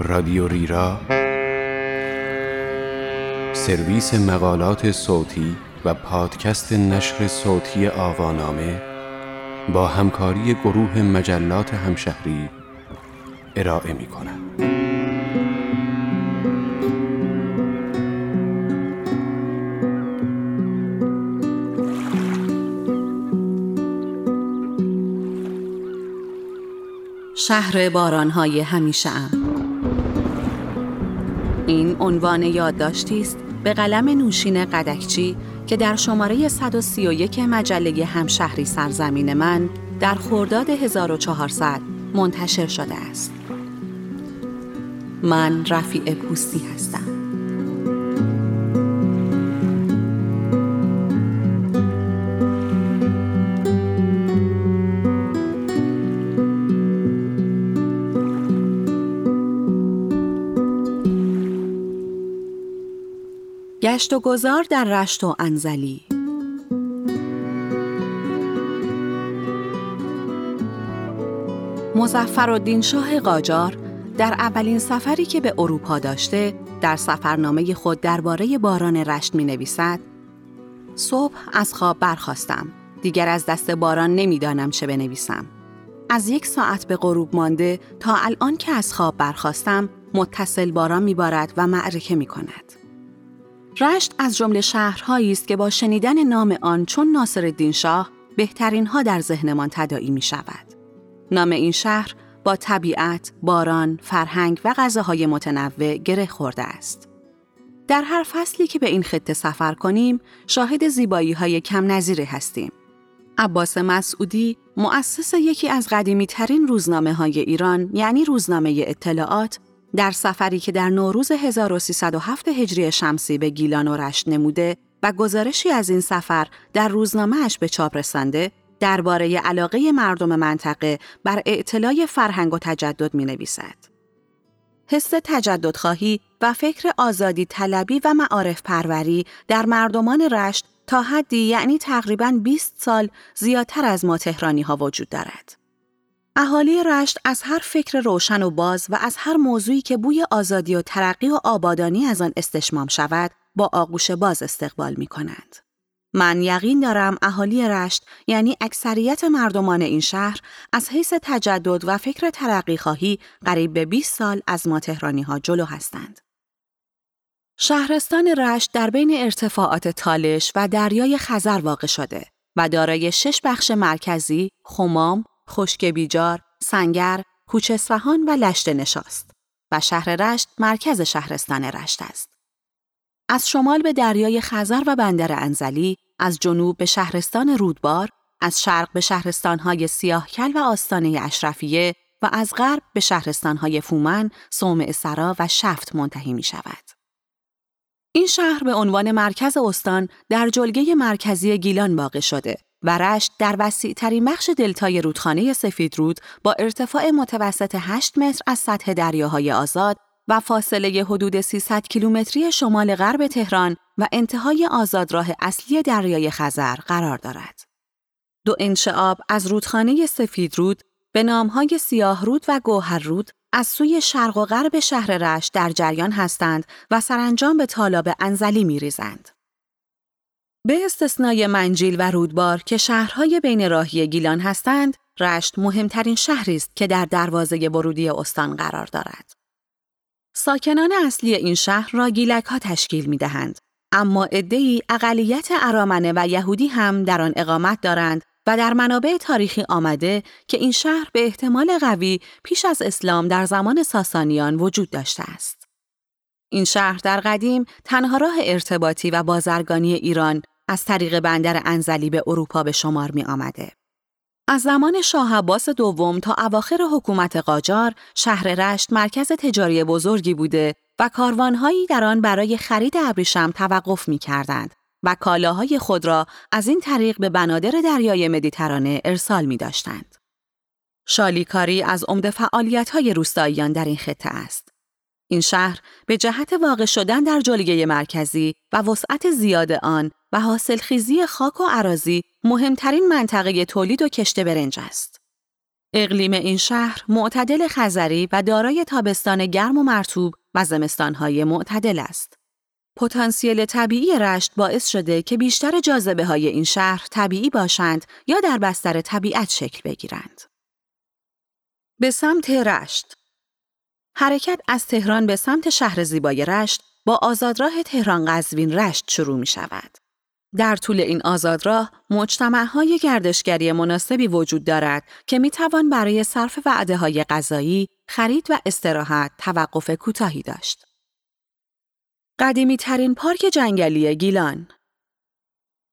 رادیو ریرا سرویس مقالات صوتی و پادکست نشر صوتی آوانامه با همکاری گروه مجلات همشهری ارائه می کند. شهر بارانهای همیشه ام عنوان یادداشتی است به قلم نوشین قدکچی که در شماره 131 مجله همشهری سرزمین من در خرداد 1400 منتشر شده است. من رفیع پوستی هستم. گشت و گذار در رشت و انزلی مزفر شاه قاجار در اولین سفری که به اروپا داشته در سفرنامه خود درباره باران رشت می نویسد صبح از خواب برخواستم دیگر از دست باران نمی‌دانم چه بنویسم از یک ساعت به غروب مانده تا الان که از خواب برخواستم متصل باران میبارد و معرکه می کند. رشت از جمله شهرهایی است که با شنیدن نام آن چون ناصرالدین شاه بهترین ها در ذهنمان تداعی می شود. نام این شهر با طبیعت، باران، فرهنگ و غذاهای متنوع گره خورده است. در هر فصلی که به این خطه سفر کنیم، شاهد زیبایی های کم نظیره هستیم. عباس مسعودی، مؤسس یکی از قدیمی ترین روزنامه های ایران یعنی روزنامه اطلاعات، در سفری که در نوروز 1307 هجری شمسی به گیلان و رشت نموده و گزارشی از این سفر در روزنامه اش به چاپ رسانده درباره علاقه مردم منطقه بر اعتلاع فرهنگ و تجدد می نویسد. حس تجدد خواهی و فکر آزادی طلبی و معارف پروری در مردمان رشت تا حدی یعنی تقریباً 20 سال زیادتر از ما تهرانی ها وجود دارد. اهالی رشت از هر فکر روشن و باز و از هر موضوعی که بوی آزادی و ترقی و آبادانی از آن استشمام شود با آغوش باز استقبال می کنند. من یقین دارم اهالی رشت یعنی اکثریت مردمان این شهر از حیث تجدد و فکر ترقی خواهی قریب به 20 سال از ما تهرانی ها جلو هستند. شهرستان رشت در بین ارتفاعات تالش و دریای خزر واقع شده و دارای شش بخش مرکزی، خمام، خشک بیجار، سنگر، کوچ و لشت نشاست و شهر رشت مرکز شهرستان رشت است. از شمال به دریای خزر و بندر انزلی، از جنوب به شهرستان رودبار، از شرق به شهرستانهای سیاهکل و آستانه اشرفیه و از غرب به شهرستانهای فومن، صومعه سرا و شفت منتهی می شود. این شهر به عنوان مرکز استان در جلگه مرکزی گیلان واقع شده و در وسیع ترین بخش دلتای رودخانه سفیدرود با ارتفاع متوسط 8 متر از سطح دریاهای آزاد و فاصله حدود 300 کیلومتری شمال غرب تهران و انتهای آزادراه اصلی دریای خزر قرار دارد. دو انشعاب از رودخانه سفیدرود به نامهای سیاهرود و گوهررود از سوی شرق و غرب شهر رشت در جریان هستند و سرانجام به طالاب انزلی می ریزند. به استثنای منجیل و رودبار که شهرهای بین راهی گیلان هستند، رشت مهمترین شهری است که در دروازه ورودی استان قرار دارد. ساکنان اصلی این شهر را گیلک ها تشکیل می دهند. اما ادهی اقلیت ارامنه و یهودی هم در آن اقامت دارند و در منابع تاریخی آمده که این شهر به احتمال قوی پیش از اسلام در زمان ساسانیان وجود داشته است. این شهر در قدیم تنها راه ارتباطی و بازرگانی ایران از طریق بندر انزلی به اروپا به شمار می آمده. از زمان شاه عباس دوم تا اواخر حکومت قاجار، شهر رشت مرکز تجاری بزرگی بوده و کاروانهایی در آن برای خرید ابریشم توقف می کردند و کالاهای خود را از این طریق به بنادر دریای مدیترانه ارسال می داشتند. شالیکاری از عمده های روستاییان در این خطه است. این شهر به جهت واقع شدن در جلگه مرکزی و وسعت زیاد آن و حاصلخیزی خاک و عراضی مهمترین منطقه تولید و کشت برنج است. اقلیم این شهر معتدل خزری و دارای تابستان گرم و مرتوب و زمستانهای معتدل است. پتانسیل طبیعی رشت باعث شده که بیشتر جاذبه های این شهر طبیعی باشند یا در بستر طبیعت شکل بگیرند. به سمت رشت حرکت از تهران به سمت شهر زیبای رشت با آزادراه تهران قزوین رشت شروع می شود. در طول این آزادراه مجتمعهای گردشگری مناسبی وجود دارد که می توان برای صرف وعده های غذایی، خرید و استراحت توقف کوتاهی داشت. قدیمی ترین پارک جنگلی گیلان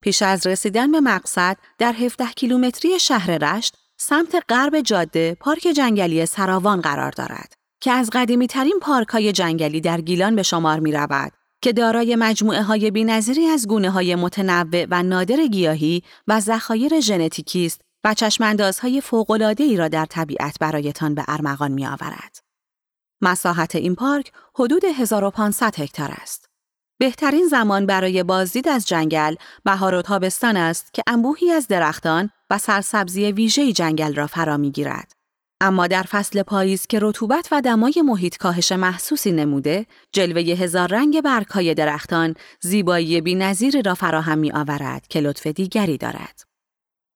پیش از رسیدن به مقصد در 17 کیلومتری شهر رشت سمت غرب جاده پارک جنگلی سراوان قرار دارد که از قدیمی ترین پارک های جنگلی در گیلان به شمار می رود که دارای مجموعه های بینظیری از گونه های متنوع و نادر گیاهی و ذخایر ژنتیکی است و چشماندازهای فوق‌العاده ای را در طبیعت برایتان به ارمغان می آورد. مساحت این پارک حدود 1500 هکتار است. بهترین زمان برای بازدید از جنگل بهار و تابستان است که انبوهی از درختان و سرسبزی ویژه جنگل را فرا می‌گیرد. اما در فصل پاییز که رطوبت و دمای محیط کاهش محسوسی نموده، جلوه هزار رنگ برگهای درختان زیبایی بینظیری را فراهم می آورد که لطف دیگری دارد.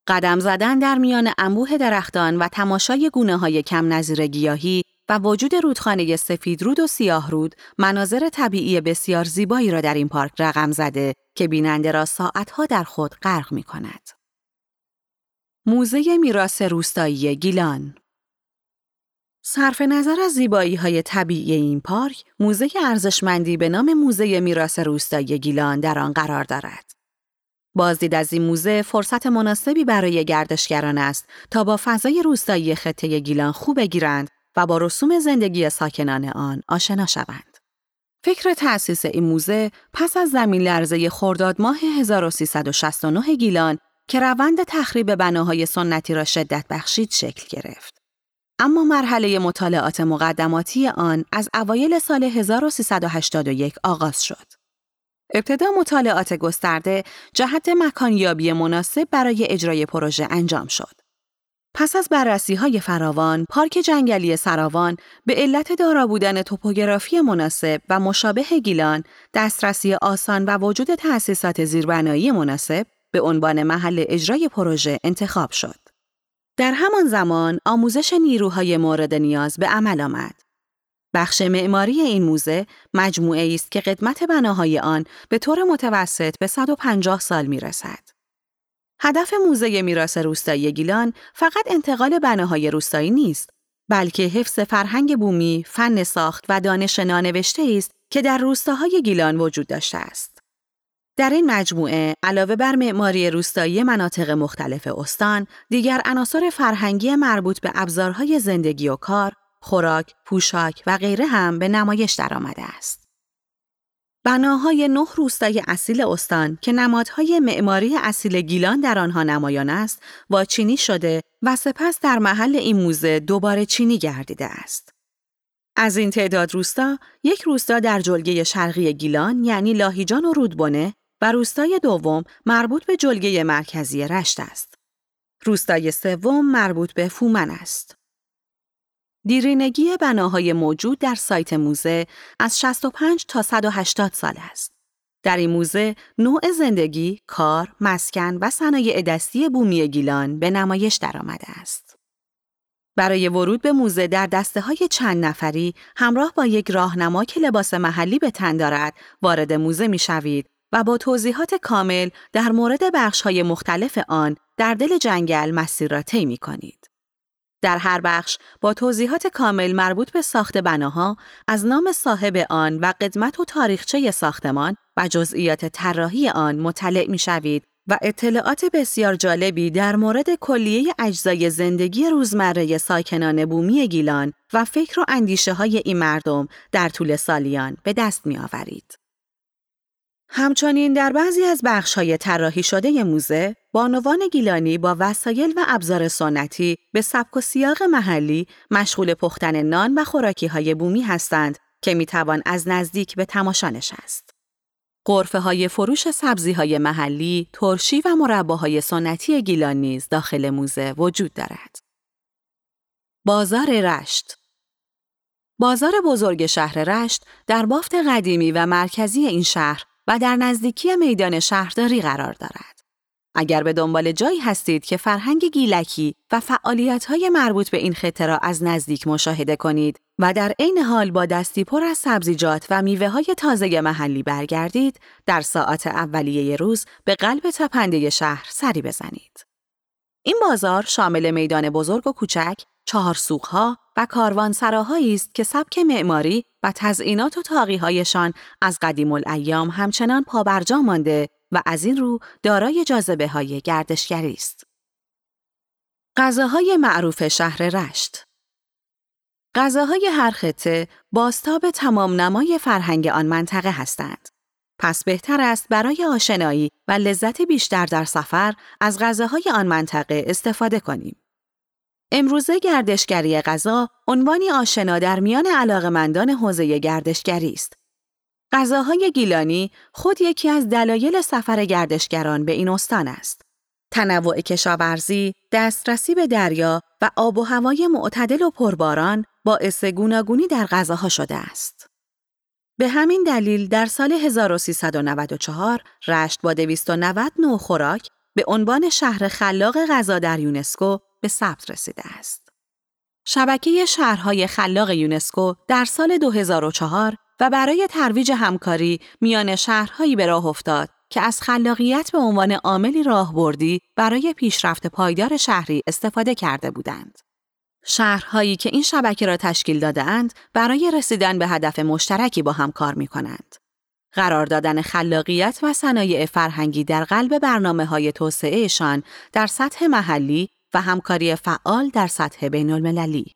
قدم زدن در میان انبوه درختان و تماشای گونه های کم نظیر گیاهی و وجود رودخانه سفید رود و سیاه رود مناظر طبیعی بسیار زیبایی را در این پارک رقم زده که بیننده را ساعتها در خود غرق می کند. موزه میراث روستایی گیلان صرف نظر از زیبایی های طبیعی این پارک، موزه ارزشمندی به نام موزه میراث روستایی گیلان در آن قرار دارد. بازدید از این موزه فرصت مناسبی برای گردشگران است تا با فضای روستایی خطه گیلان خوب بگیرند و با رسوم زندگی ساکنان آن آشنا شوند. فکر تأسیس این موزه پس از زمین لرزه خرداد ماه 1369 گیلان که روند تخریب بناهای سنتی را شدت بخشید شکل گرفت. اما مرحله مطالعات مقدماتی آن از اوایل سال 1381 آغاز شد. ابتدا مطالعات گسترده جهت مکانیابی مناسب برای اجرای پروژه انجام شد. پس از بررسی های فراوان، پارک جنگلی سراوان به علت دارا بودن توپوگرافی مناسب و مشابه گیلان، دسترسی آسان و وجود تأسیسات زیربنایی مناسب به عنوان محل اجرای پروژه انتخاب شد. در همان زمان آموزش نیروهای مورد نیاز به عمل آمد. بخش معماری این موزه مجموعه است که قدمت بناهای آن به طور متوسط به 150 سال می رسد. هدف موزه میراث روستایی گیلان فقط انتقال بناهای روستایی نیست، بلکه حفظ فرهنگ بومی، فن ساخت و دانش نانوشته است که در روستاهای گیلان وجود داشته است. در این مجموعه علاوه بر معماری روستایی مناطق مختلف استان، دیگر عناصر فرهنگی مربوط به ابزارهای زندگی و کار، خوراک، پوشاک و غیره هم به نمایش درآمده است. بناهای نه روستای اصیل استان که نمادهای معماری اصیل گیلان در آنها نمایان است، چینی شده و سپس در محل این موزه دوباره چینی گردیده است. از این تعداد روستا، یک روستا در جلگه شرقی گیلان یعنی لاهیجان و رودبونه و روستای دوم مربوط به جلگه مرکزی رشت است. روستای سوم مربوط به فومن است. دیرینگی بناهای موجود در سایت موزه از 65 تا 180 سال است. در این موزه نوع زندگی، کار، مسکن و صنایع دستی بومی گیلان به نمایش درآمده است. برای ورود به موزه در دسته های چند نفری همراه با یک راهنما که لباس محلی به تن دارد وارد موزه می شوید و با توضیحات کامل در مورد بخش های مختلف آن در دل جنگل مسیر را طی می کنید. در هر بخش با توضیحات کامل مربوط به ساخت بناها از نام صاحب آن و قدمت و تاریخچه ساختمان و جزئیات طراحی آن مطلع می شوید و اطلاعات بسیار جالبی در مورد کلیه اجزای زندگی روزمره ساکنان بومی گیلان و فکر و اندیشه های این مردم در طول سالیان به دست می آورید. همچنین در بعضی از های طراحی شده موزه، بانوان گیلانی با وسایل و ابزار سنتی به سبک و سیاق محلی مشغول پختن نان و خوراکی های بومی هستند که می توان از نزدیک به تماشا نشست. قرفه های فروش سبزی های محلی، ترشی و مرباهای سنتی گیلان نیز داخل موزه وجود دارد. بازار رشت بازار بزرگ شهر رشت در بافت قدیمی و مرکزی این شهر و در نزدیکی میدان شهرداری قرار دارد. اگر به دنبال جایی هستید که فرهنگ گیلکی و فعالیت‌های مربوط به این خطه را از نزدیک مشاهده کنید و در عین حال با دستی پر از سبزیجات و میوه های تازه محلی برگردید، در ساعت اولیه روز به قلب تپنده شهر سری بزنید. این بازار شامل میدان بزرگ و کوچک، چهار سوقها و کاروانسراهایی است که سبک معماری و تزئینات و تاقیهایشان از قدیم الایام همچنان پابرجا مانده و از این رو دارای جاذبه های گردشگری است. غذاهای معروف شهر رشت غذاهای هر خطه باستاب تمام نمای فرهنگ آن منطقه هستند. پس بهتر است برای آشنایی و لذت بیشتر در سفر از غذاهای آن منطقه استفاده کنیم. امروزه گردشگری غذا عنوانی آشنا در میان علاقمندان حوزه گردشگری است. غذاهای گیلانی خود یکی از دلایل سفر گردشگران به این استان است. تنوع کشاورزی، دسترسی به دریا و آب و هوای معتدل و پرباران باعث گوناگونی در غذاها شده است. به همین دلیل در سال 1394 رشت با 290 نوع خوراک به عنوان شهر خلاق غذا در یونسکو به ثبت رسیده است. شبکه شهرهای خلاق یونسکو در سال 2004 و برای ترویج همکاری میان شهرهایی به راه افتاد که از خلاقیت به عنوان عاملی راهبردی برای پیشرفت پایدار شهری استفاده کرده بودند. شهرهایی که این شبکه را تشکیل دادهاند برای رسیدن به هدف مشترکی با هم کار می کنند. قرار دادن خلاقیت و صنایع فرهنگی در قلب برنامه های توسعهشان در سطح محلی و همکاری فعال در سطح بین المللی.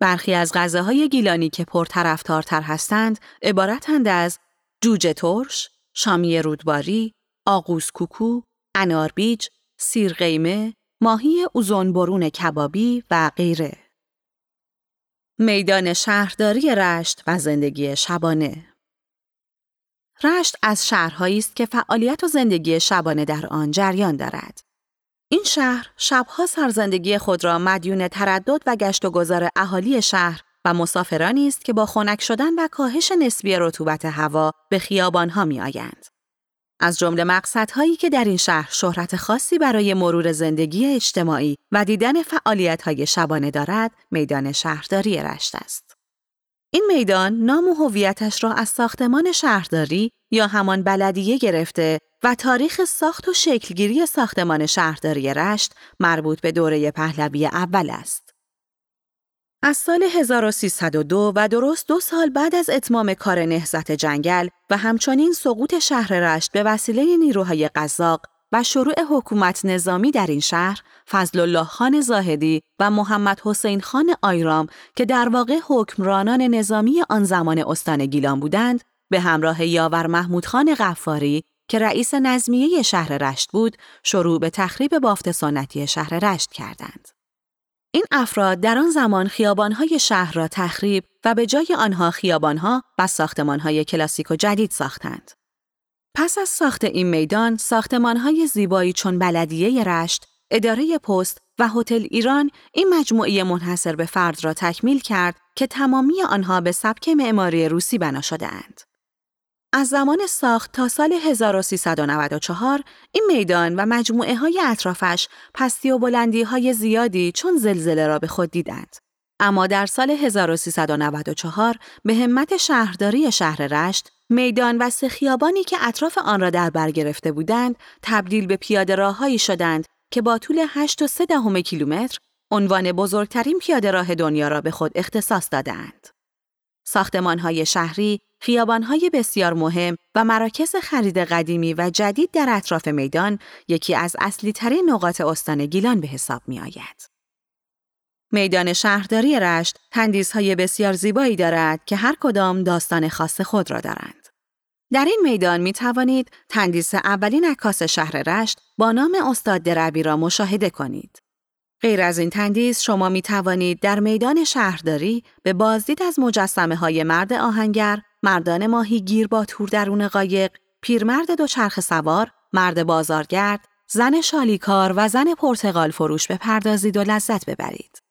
برخی از غذاهای گیلانی که پرطرفدارتر هستند عبارتند از جوجه ترش، شامی رودباری، آقوس کوکو، اناربیج، سیرقیمه، ماهی اوزون برون کبابی و غیره. میدان شهرداری رشت و زندگی شبانه رشت از شهرهایی است که فعالیت و زندگی شبانه در آن جریان دارد. این شهر شبها سرزندگی خود را مدیون تردد و گشت و گذار اهالی شهر و مسافرانی است که با خنک شدن و کاهش نسبی رطوبت هوا به خیابانها می آیند. از جمله مقصدهایی که در این شهر شهرت خاصی برای مرور زندگی اجتماعی و دیدن فعالیت‌های شبانه دارد، میدان شهرداری رشت است. این میدان نام و هویتش را از ساختمان شهرداری یا همان بلدیه گرفته و تاریخ ساخت و شکلگیری ساختمان شهرداری رشت مربوط به دوره پهلوی اول است. از سال 1302 و درست دو سال بعد از اتمام کار نهزت جنگل و همچنین سقوط شهر رشت به وسیله نیروهای قزاق و شروع حکومت نظامی در این شهر، فضل الله خان زاهدی و محمد حسین خان آیرام که در واقع حکمرانان نظامی آن زمان استان گیلان بودند، به همراه یاور محمود خان غفاری که رئیس نظمیه شهر رشت بود، شروع به تخریب بافت سنتی شهر رشت کردند. این افراد در آن زمان خیابانهای شهر را تخریب و به جای آنها خیابانها و ساختمانهای کلاسیک و جدید ساختند. پس از ساخت این میدان، ساختمانهای زیبایی چون بلدیه رشت، اداره پست و هتل ایران این مجموعه منحصر به فرد را تکمیل کرد که تمامی آنها به سبک معماری روسی بنا شدهاند. از زمان ساخت تا سال 1394 این میدان و مجموعه های اطرافش پستی و بلندی های زیادی چون زلزله را به خود دیدند. اما در سال 1394 به همت شهرداری شهر رشت میدان و سه خیابانی که اطراف آن را در بر گرفته بودند تبدیل به پیاده راههایی شدند که با طول 8 و 3 دهم کیلومتر عنوان بزرگترین پیاده راه دنیا را به خود اختصاص دادند. ساختمانهای شهری خیابانهای بسیار مهم و مراکز خرید قدیمی و جدید در اطراف میدان یکی از اصلی ترین نقاط استان گیلان به حساب می آید. میدان شهرداری رشت تندیسهای بسیار زیبایی دارد که هر کدام داستان خاص خود را دارند. در این میدان می توانید تندیس اولین عکاس شهر رشت با نام استاد دربی را مشاهده کنید. غیر از این تندیس شما می توانید در میدان شهرداری به بازدید از مجسمه های مرد آهنگر، مردان ماهیگیر با تور درون قایق، پیرمرد دوچرخ سوار، مرد بازارگرد، زن شالیکار و زن پرتغال فروش بپردازید و لذت ببرید.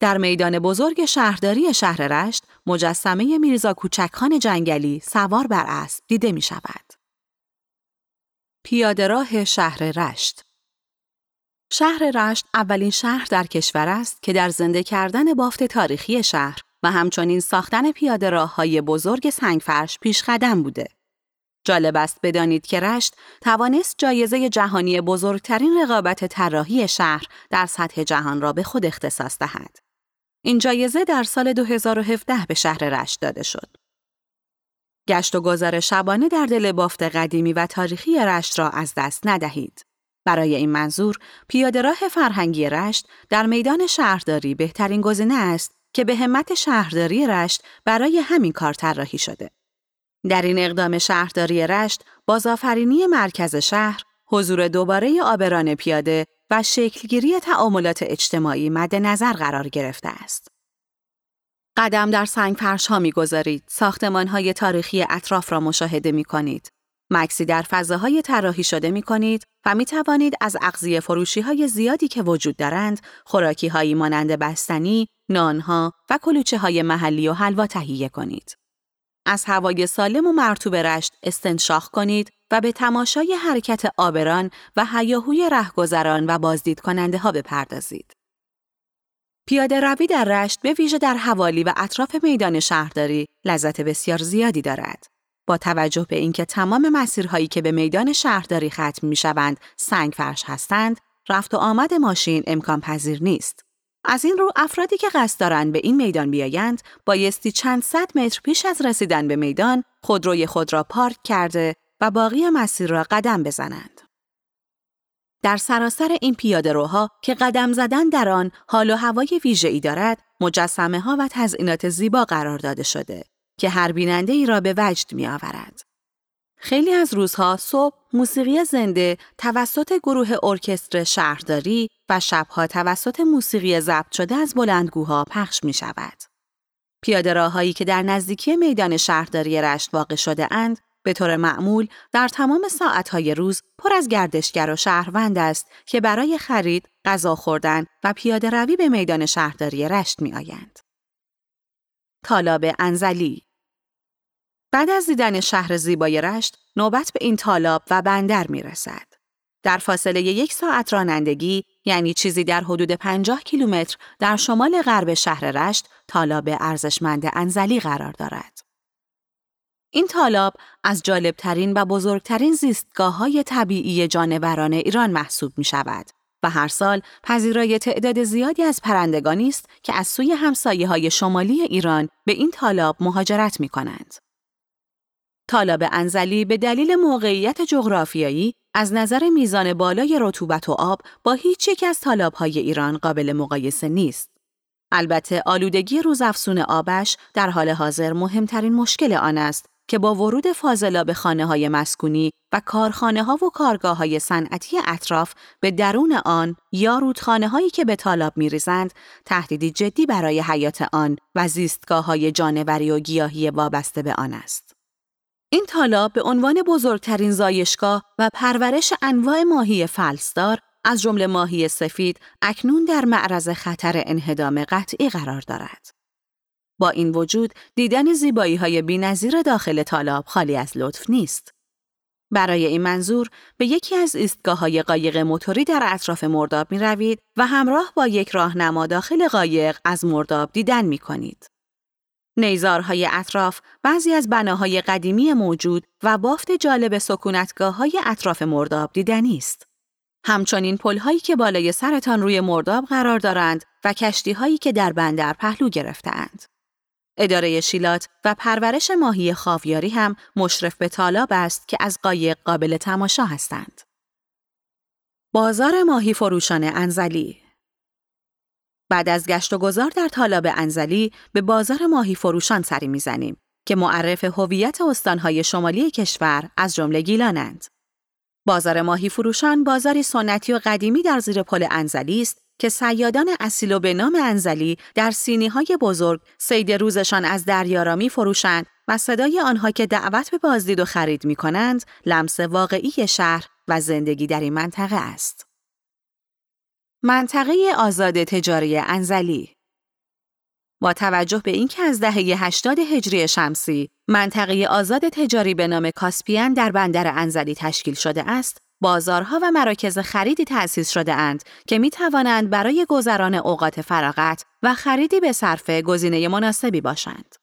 در میدان بزرگ شهرداری شهر رشت مجسمه میرزا کوچکخان جنگلی سوار بر اسب دیده می شود. پیاده راه شهر رشت شهر رشت اولین شهر در کشور است که در زنده کردن بافت تاریخی شهر و همچنین ساختن پیاده راه های بزرگ سنگفرش پیش قدم بوده. جالب است بدانید که رشت توانست جایزه جهانی بزرگترین رقابت طراحی شهر در سطح جهان را به خود اختصاص دهد. این جایزه در سال 2017 به شهر رشت داده شد. گشت و گذار شبانه در دل بافت قدیمی و تاریخی رشت را از دست ندهید. برای این منظور پیاده راه فرهنگی رشت در میدان شهرداری بهترین گزینه است که به همت شهرداری رشت برای همین کار طراحی شده. در این اقدام شهرداری رشت بازآفرینی مرکز شهر، حضور دوباره آبران پیاده و شکلگیری تعاملات اجتماعی مد نظر قرار گرفته است. قدم در سنگ فرش ها می گذارید، ساختمان های تاریخی اطراف را مشاهده می کنید. مکسی در فضاهای طراحی شده می کنید و می توانید از اغذیه فروشی های زیادی که وجود دارند، خوراکی هایی مانند بستنی، نانها و کلوچه های محلی و حلوا تهیه کنید. از هوای سالم و مرتوب رشت استنشاق کنید و به تماشای حرکت آبران و هیاهوی رهگذران و بازدید کننده ها بپردازید. پیاده روی در رشت به ویژه در حوالی و اطراف میدان شهرداری لذت بسیار زیادی دارد. با توجه به اینکه تمام مسیرهایی که به میدان شهرداری ختم می شوند سنگ فرش هستند، رفت و آمد ماشین امکان پذیر نیست. از این رو افرادی که قصد دارند به این میدان بیایند بایستی چند صد متر پیش از رسیدن به میدان خودروی خود را پارک کرده و باقی مسیر را قدم بزنند. در سراسر این پیاده روها که قدم زدن در آن حال و هوای ویژه‌ای دارد، مجسمه ها و تزئینات زیبا قرار داده شده که هر بیننده ای را به وجد می آورد. خیلی از روزها صبح موسیقی زنده توسط گروه ارکستر شهرداری و شبها توسط موسیقی ضبط شده از بلندگوها پخش می شود. پیاده راههایی که در نزدیکی میدان شهرداری رشت واقع شده اند به طور معمول در تمام ساعتهای روز پر از گردشگر و شهروند است که برای خرید، غذا خوردن و پیاده روی به میدان شهرداری رشت می آیند. تالاب انزلی بعد از دیدن شهر زیبای رشت، نوبت به این تالاب و بندر می رسد. در فاصله یک ساعت رانندگی یعنی چیزی در حدود 50 کیلومتر در شمال غرب شهر رشت تالاب ارزشمند انزلی قرار دارد. این تالاب از جالبترین و بزرگترین زیستگاه های طبیعی جانوران ایران محسوب می شود و هر سال پذیرای تعداد زیادی از پرندگانی است که از سوی همسایه های شمالی ایران به این تالاب مهاجرت می کنند. تالاب انزلی به دلیل موقعیت جغرافیایی از نظر میزان بالای رطوبت و آب با هیچ یک از های ایران قابل مقایسه نیست. البته آلودگی روزافزون آبش در حال حاضر مهمترین مشکل آن است که با ورود فاضلاب خانه های مسکونی و کارخانه ها و کارگاه های صنعتی اطراف به درون آن یا رودخانه هایی که به تالاب می ریزند تهدیدی جدی برای حیات آن و زیستگاه های جانوری و گیاهی وابسته به آن است. این تالاب به عنوان بزرگترین زایشگاه و پرورش انواع ماهی فلسدار از جمله ماهی سفید اکنون در معرض خطر انهدام قطعی قرار دارد. با این وجود دیدن زیبایی های بی داخل تالاب خالی از لطف نیست. برای این منظور به یکی از ایستگاه های قایق موتوری در اطراف مرداب می روید و همراه با یک راهنما داخل قایق از مرداب دیدن می کنید. نیزارهای اطراف، بعضی از بناهای قدیمی موجود و بافت جالب سکونتگاه های اطراف مرداب دیدنی است. همچنین پلهایی که بالای سرتان روی مرداب قرار دارند و کشتی هایی که در بندر پهلو گرفتهاند. اداره شیلات و پرورش ماهی خاویاری هم مشرف به طالاب است که از قایق قابل تماشا هستند. بازار ماهی فروشان انزلی بعد از گشت و گذار در طالاب انزلی به بازار ماهی فروشان سری می‌زنیم که معرف هویت استانهای شمالی کشور از جمله گیلانند. بازار ماهی فروشان بازاری سنتی و قدیمی در زیر پل انزلی است که سیادان اصیل و به نام انزلی در سینی های بزرگ سید روزشان از دریا را می فروشند و صدای آنها که دعوت به بازدید و خرید می کنند لمس واقعی شهر و زندگی در این منطقه است. منطقه آزاد تجاری انزلی با توجه به اینکه از دهه 80 هجری شمسی منطقه آزاد تجاری به نام کاسپیان در بندر انزلی تشکیل شده است، بازارها و مراکز خریدی تأسیس شده اند که می توانند برای گذران اوقات فراغت و خریدی به صرفه گزینه مناسبی باشند.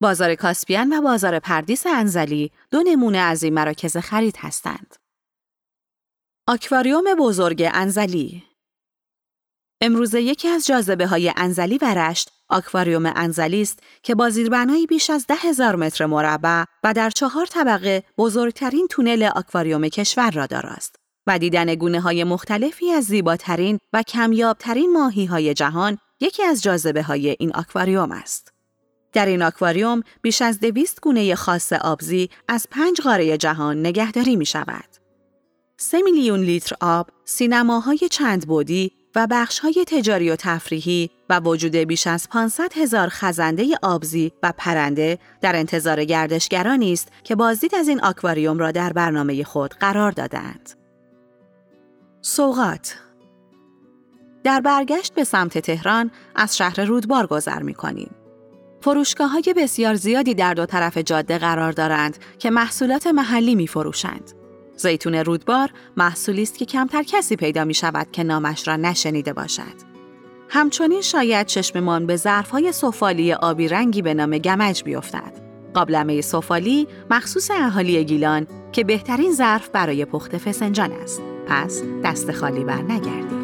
بازار کاسپیان و بازار پردیس انزلی دو نمونه از این مراکز خرید هستند. آکواریوم بزرگ انزلی امروزه یکی از جاذبه های انزلی و رشت آکواریوم انزلی است که با زیربنایی بیش از ده هزار متر مربع و در چهار طبقه بزرگترین تونل آکواریوم کشور را داراست و دیدن گونه های مختلفی از زیباترین و کمیابترین ماهی های جهان یکی از جاذبه های این آکواریوم است. در این آکواریوم بیش از دویست گونه خاص آبزی از پنج قاره جهان نگهداری می شود. سه میلیون لیتر آب، سینماهای چند بودی و بخشهای تجاری و تفریحی و وجود بیش از 500 هزار خزنده آبزی و پرنده در انتظار گردشگرانی است که بازدید از این آکواریوم را در برنامه خود قرار دادند. سوغات در برگشت به سمت تهران از شهر رودبار گذر می کنیم. فروشگاه های بسیار زیادی در دو طرف جاده قرار دارند که محصولات محلی می فروشند. زیتون رودبار محصولی است که کمتر کسی پیدا می شود که نامش را نشنیده باشد. همچنین شاید چشممان به ظرفهای سفالی آبی رنگی به نام گمج بیفتد. قابلمه سفالی مخصوص اهالی گیلان که بهترین ظرف برای پخت فسنجان است. پس دست خالی بر نگردید.